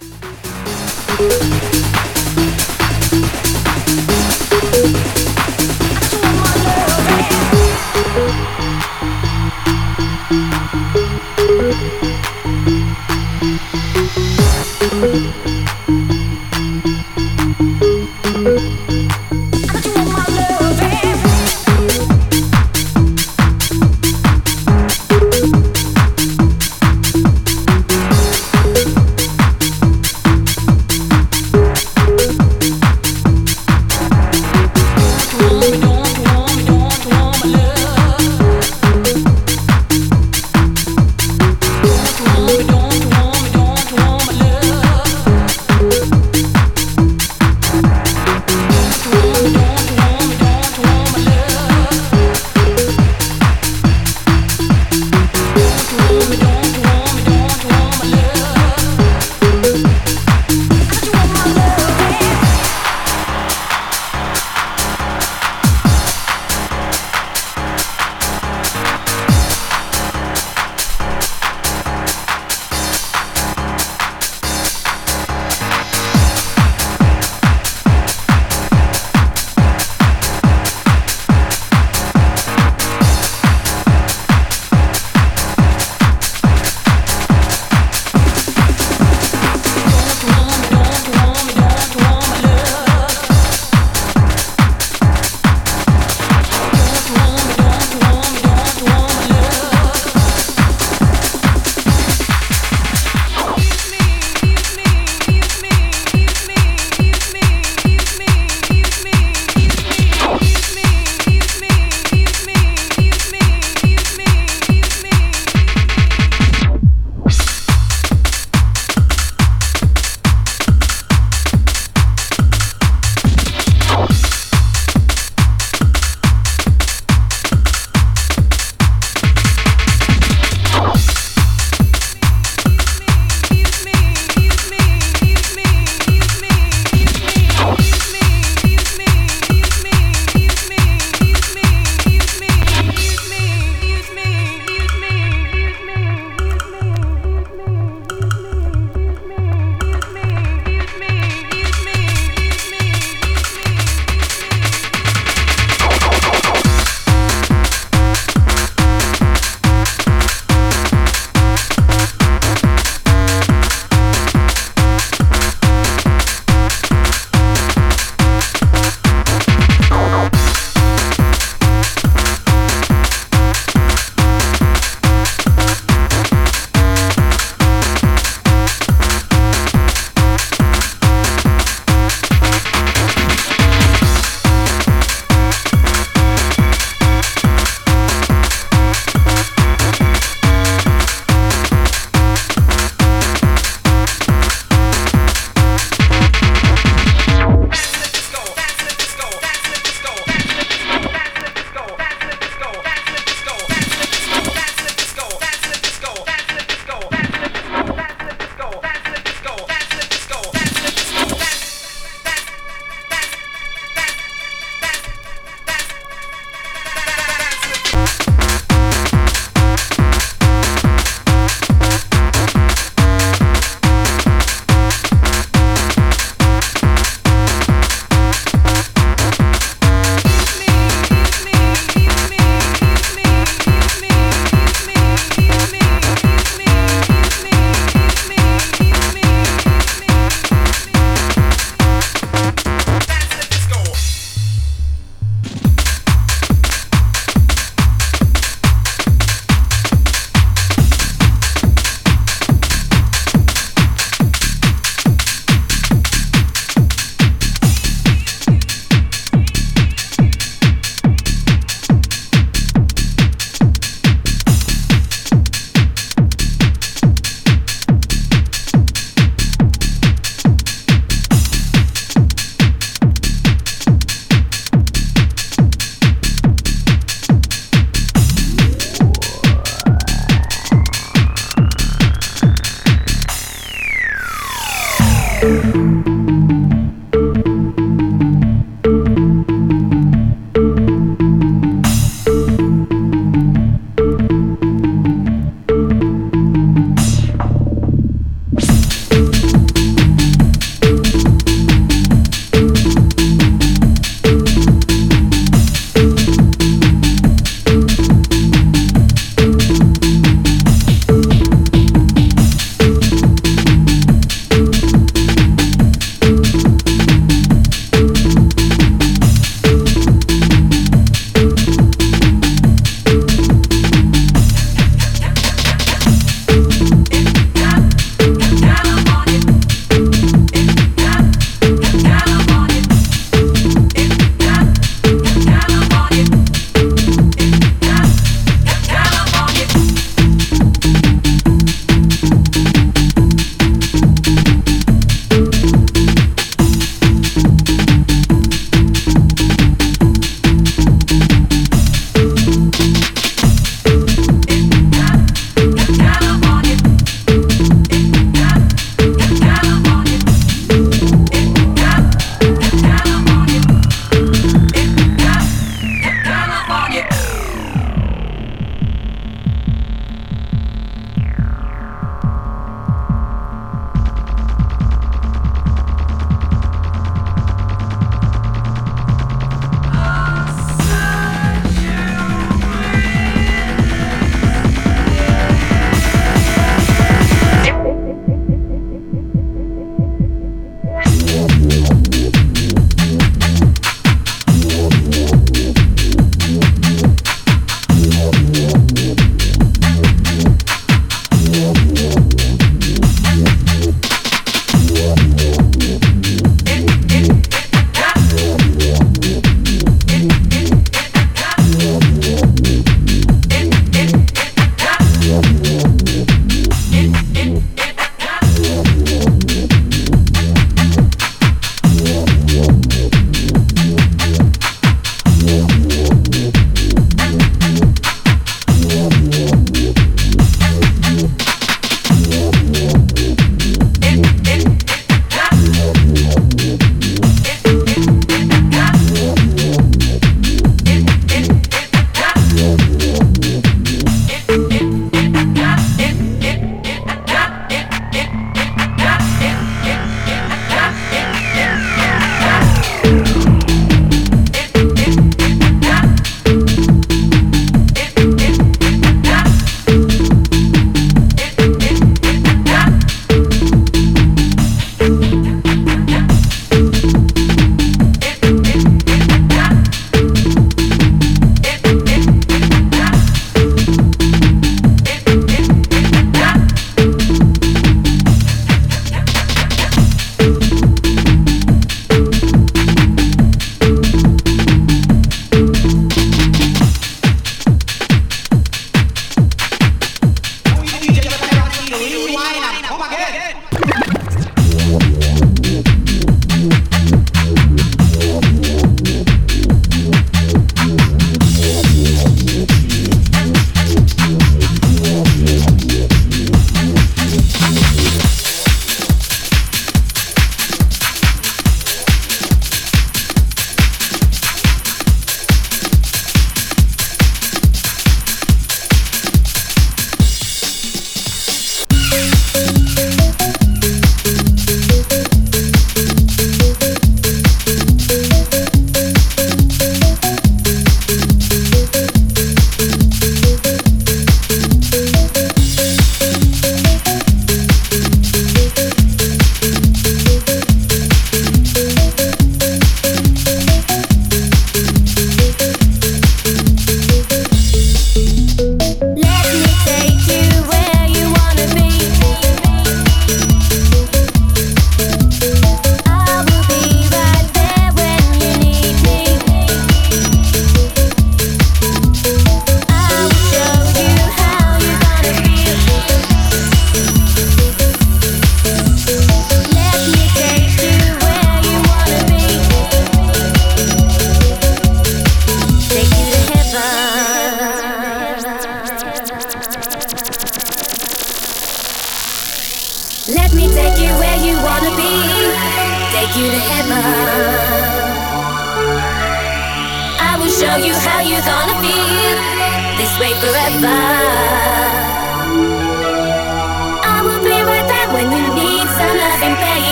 Música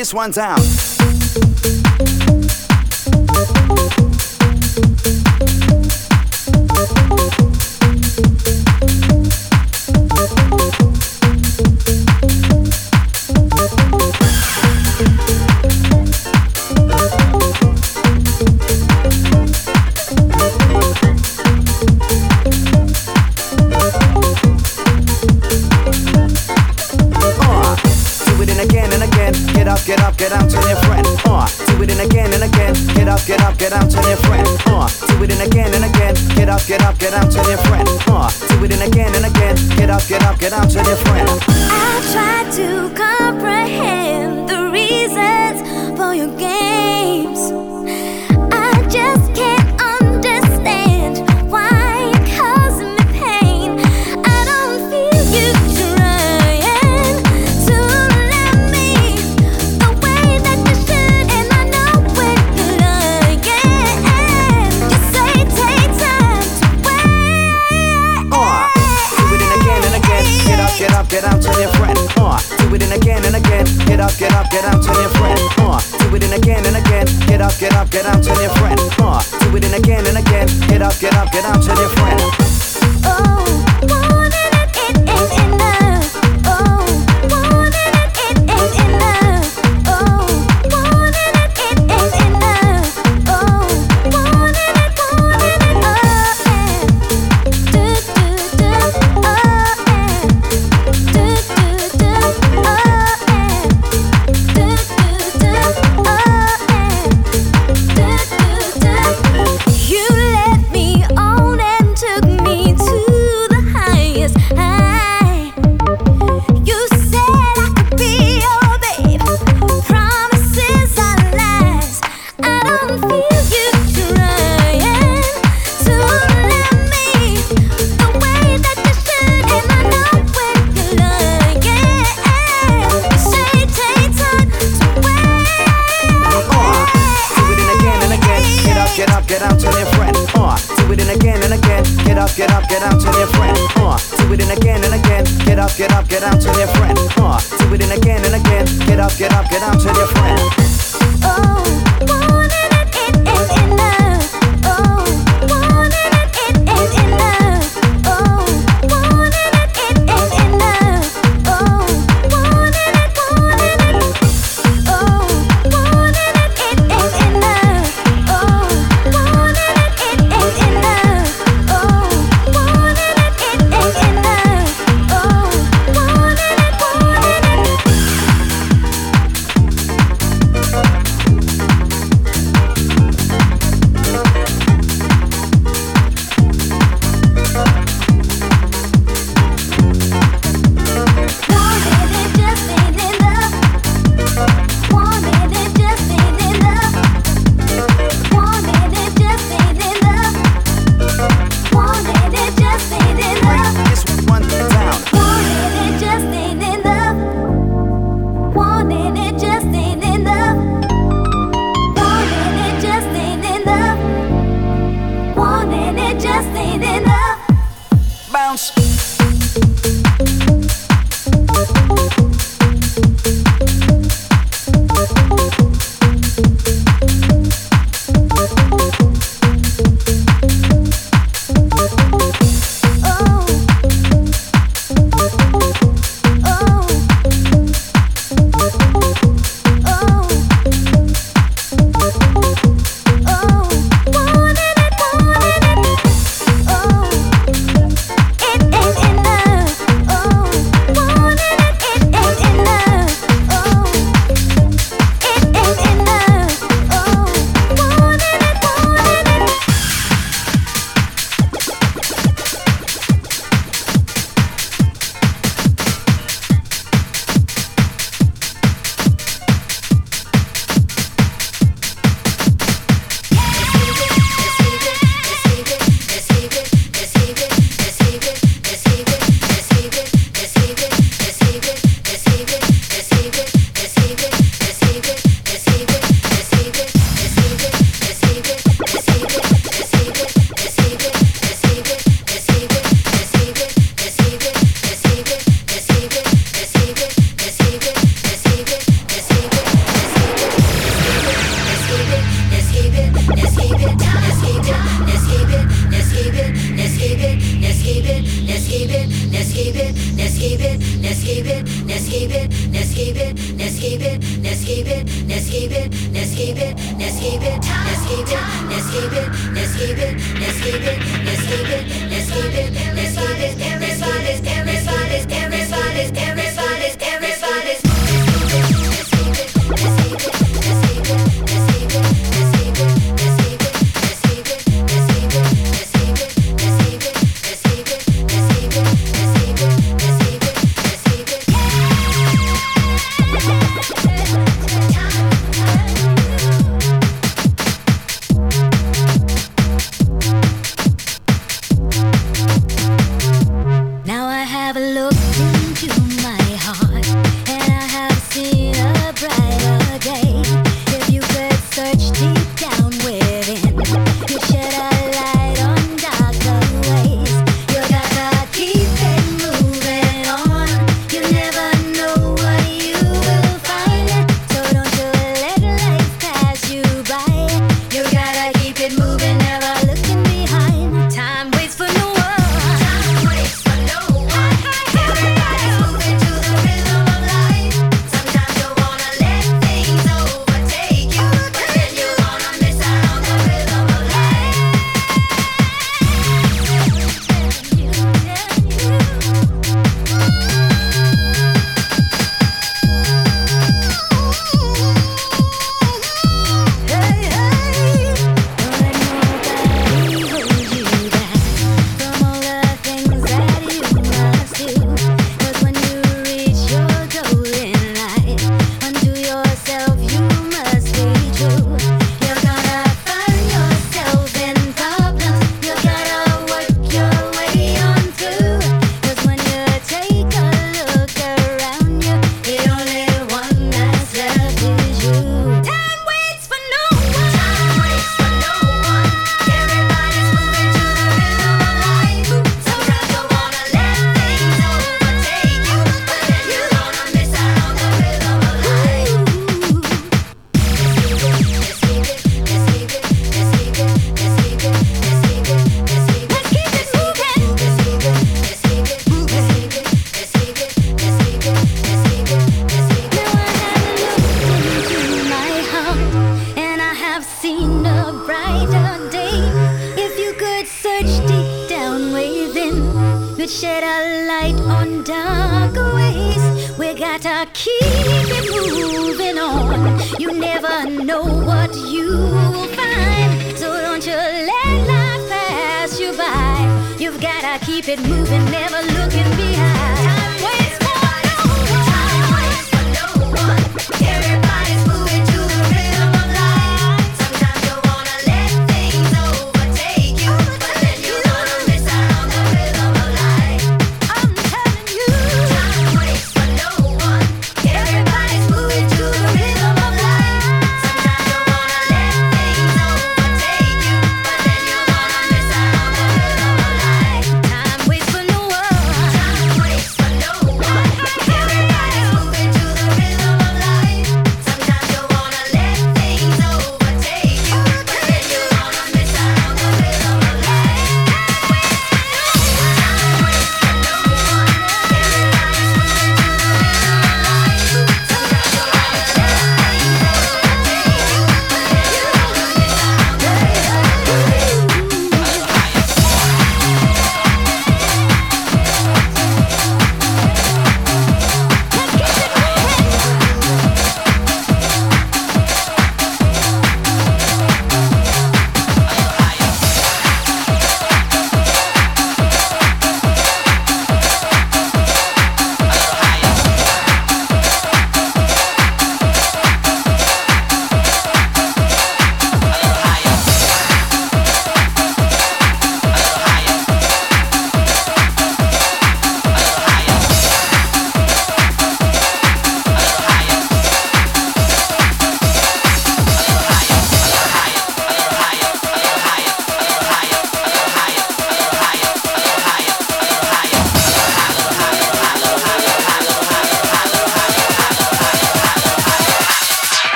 this one down.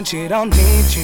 want you, don't need you.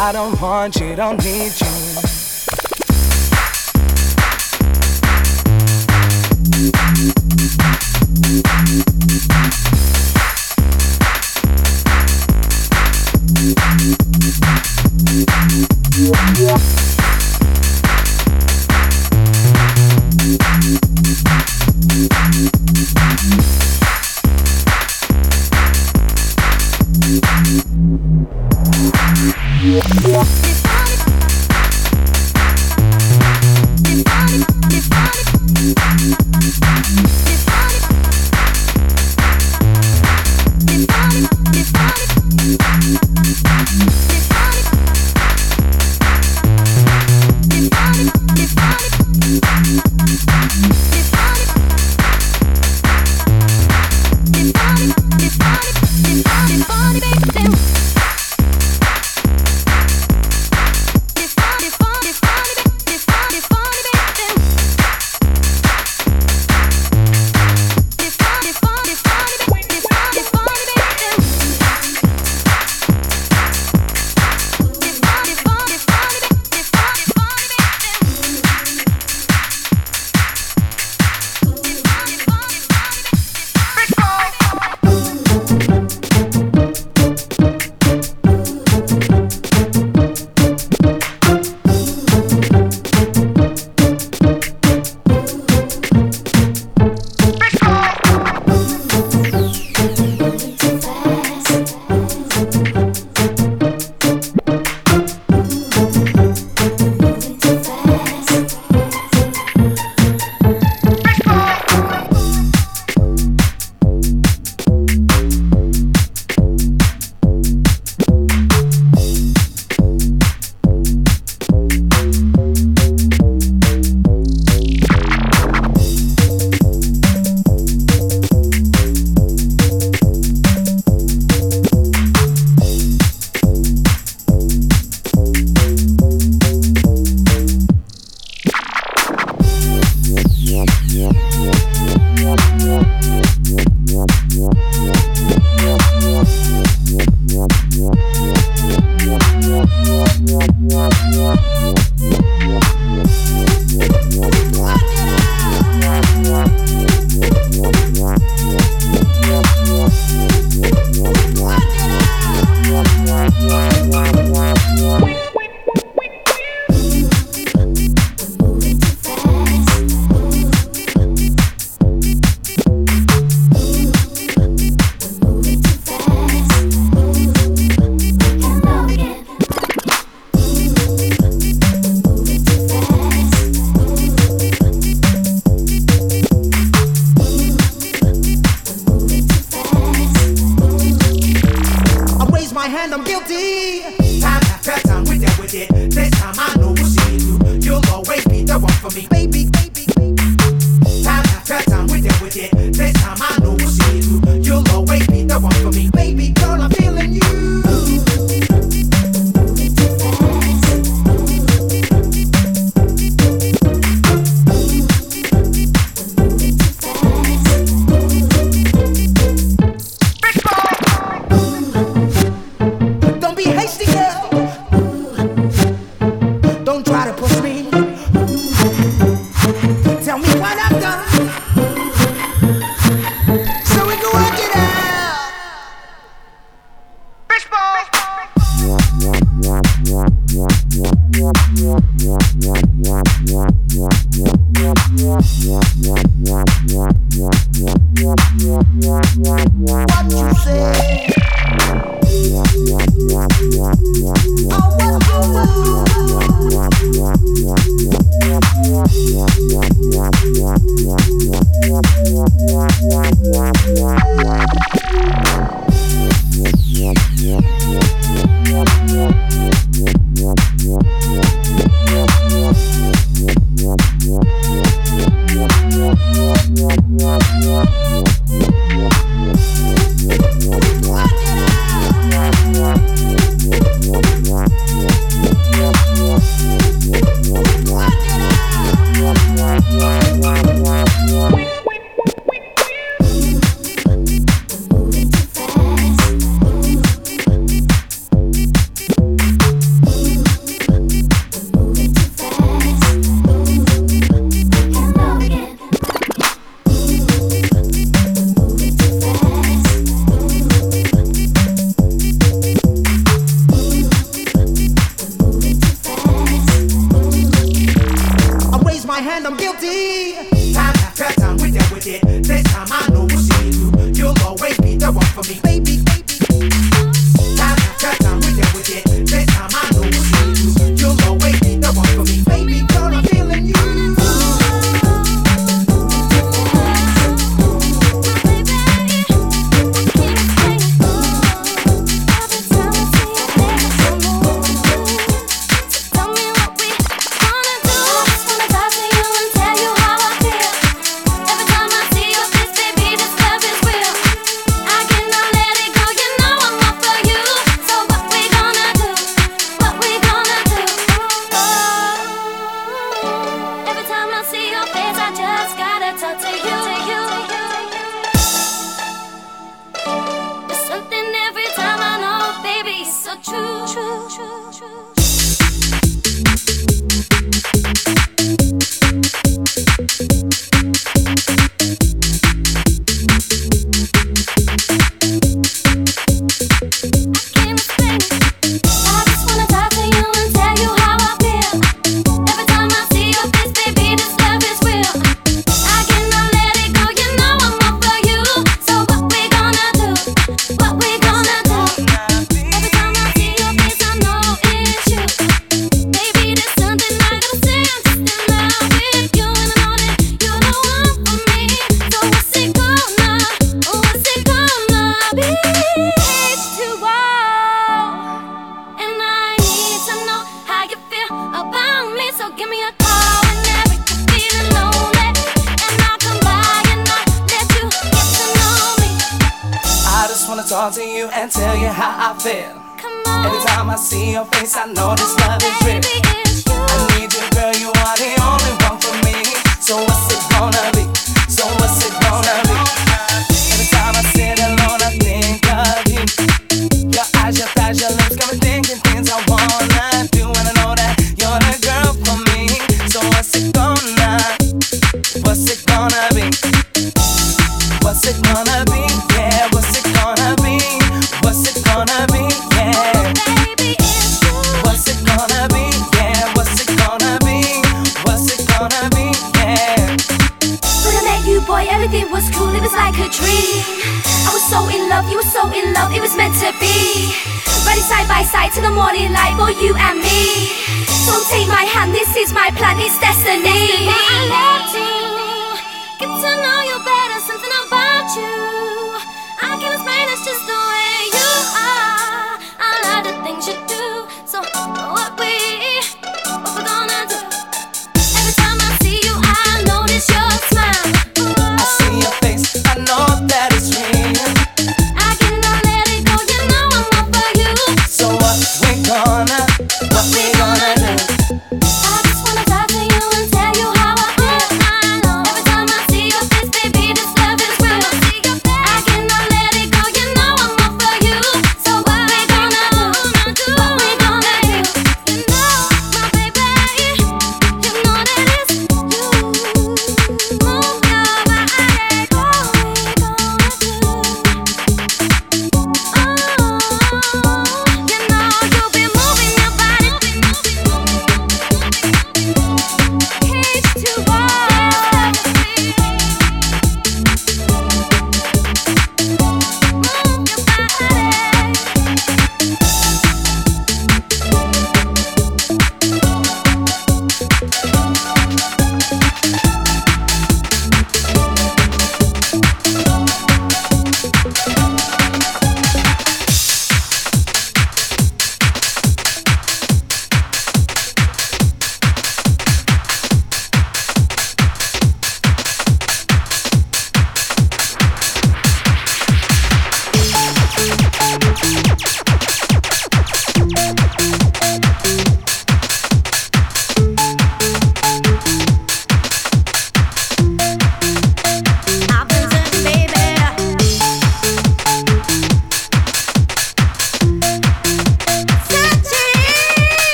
I don't want you, don't need you. Thank you. talk to you and tell you how I feel. Every time I see your face, I know this love is real. to the morning light for you and me. So take my hand, this is my plan, it's destiny. destiny. I love to get to know you.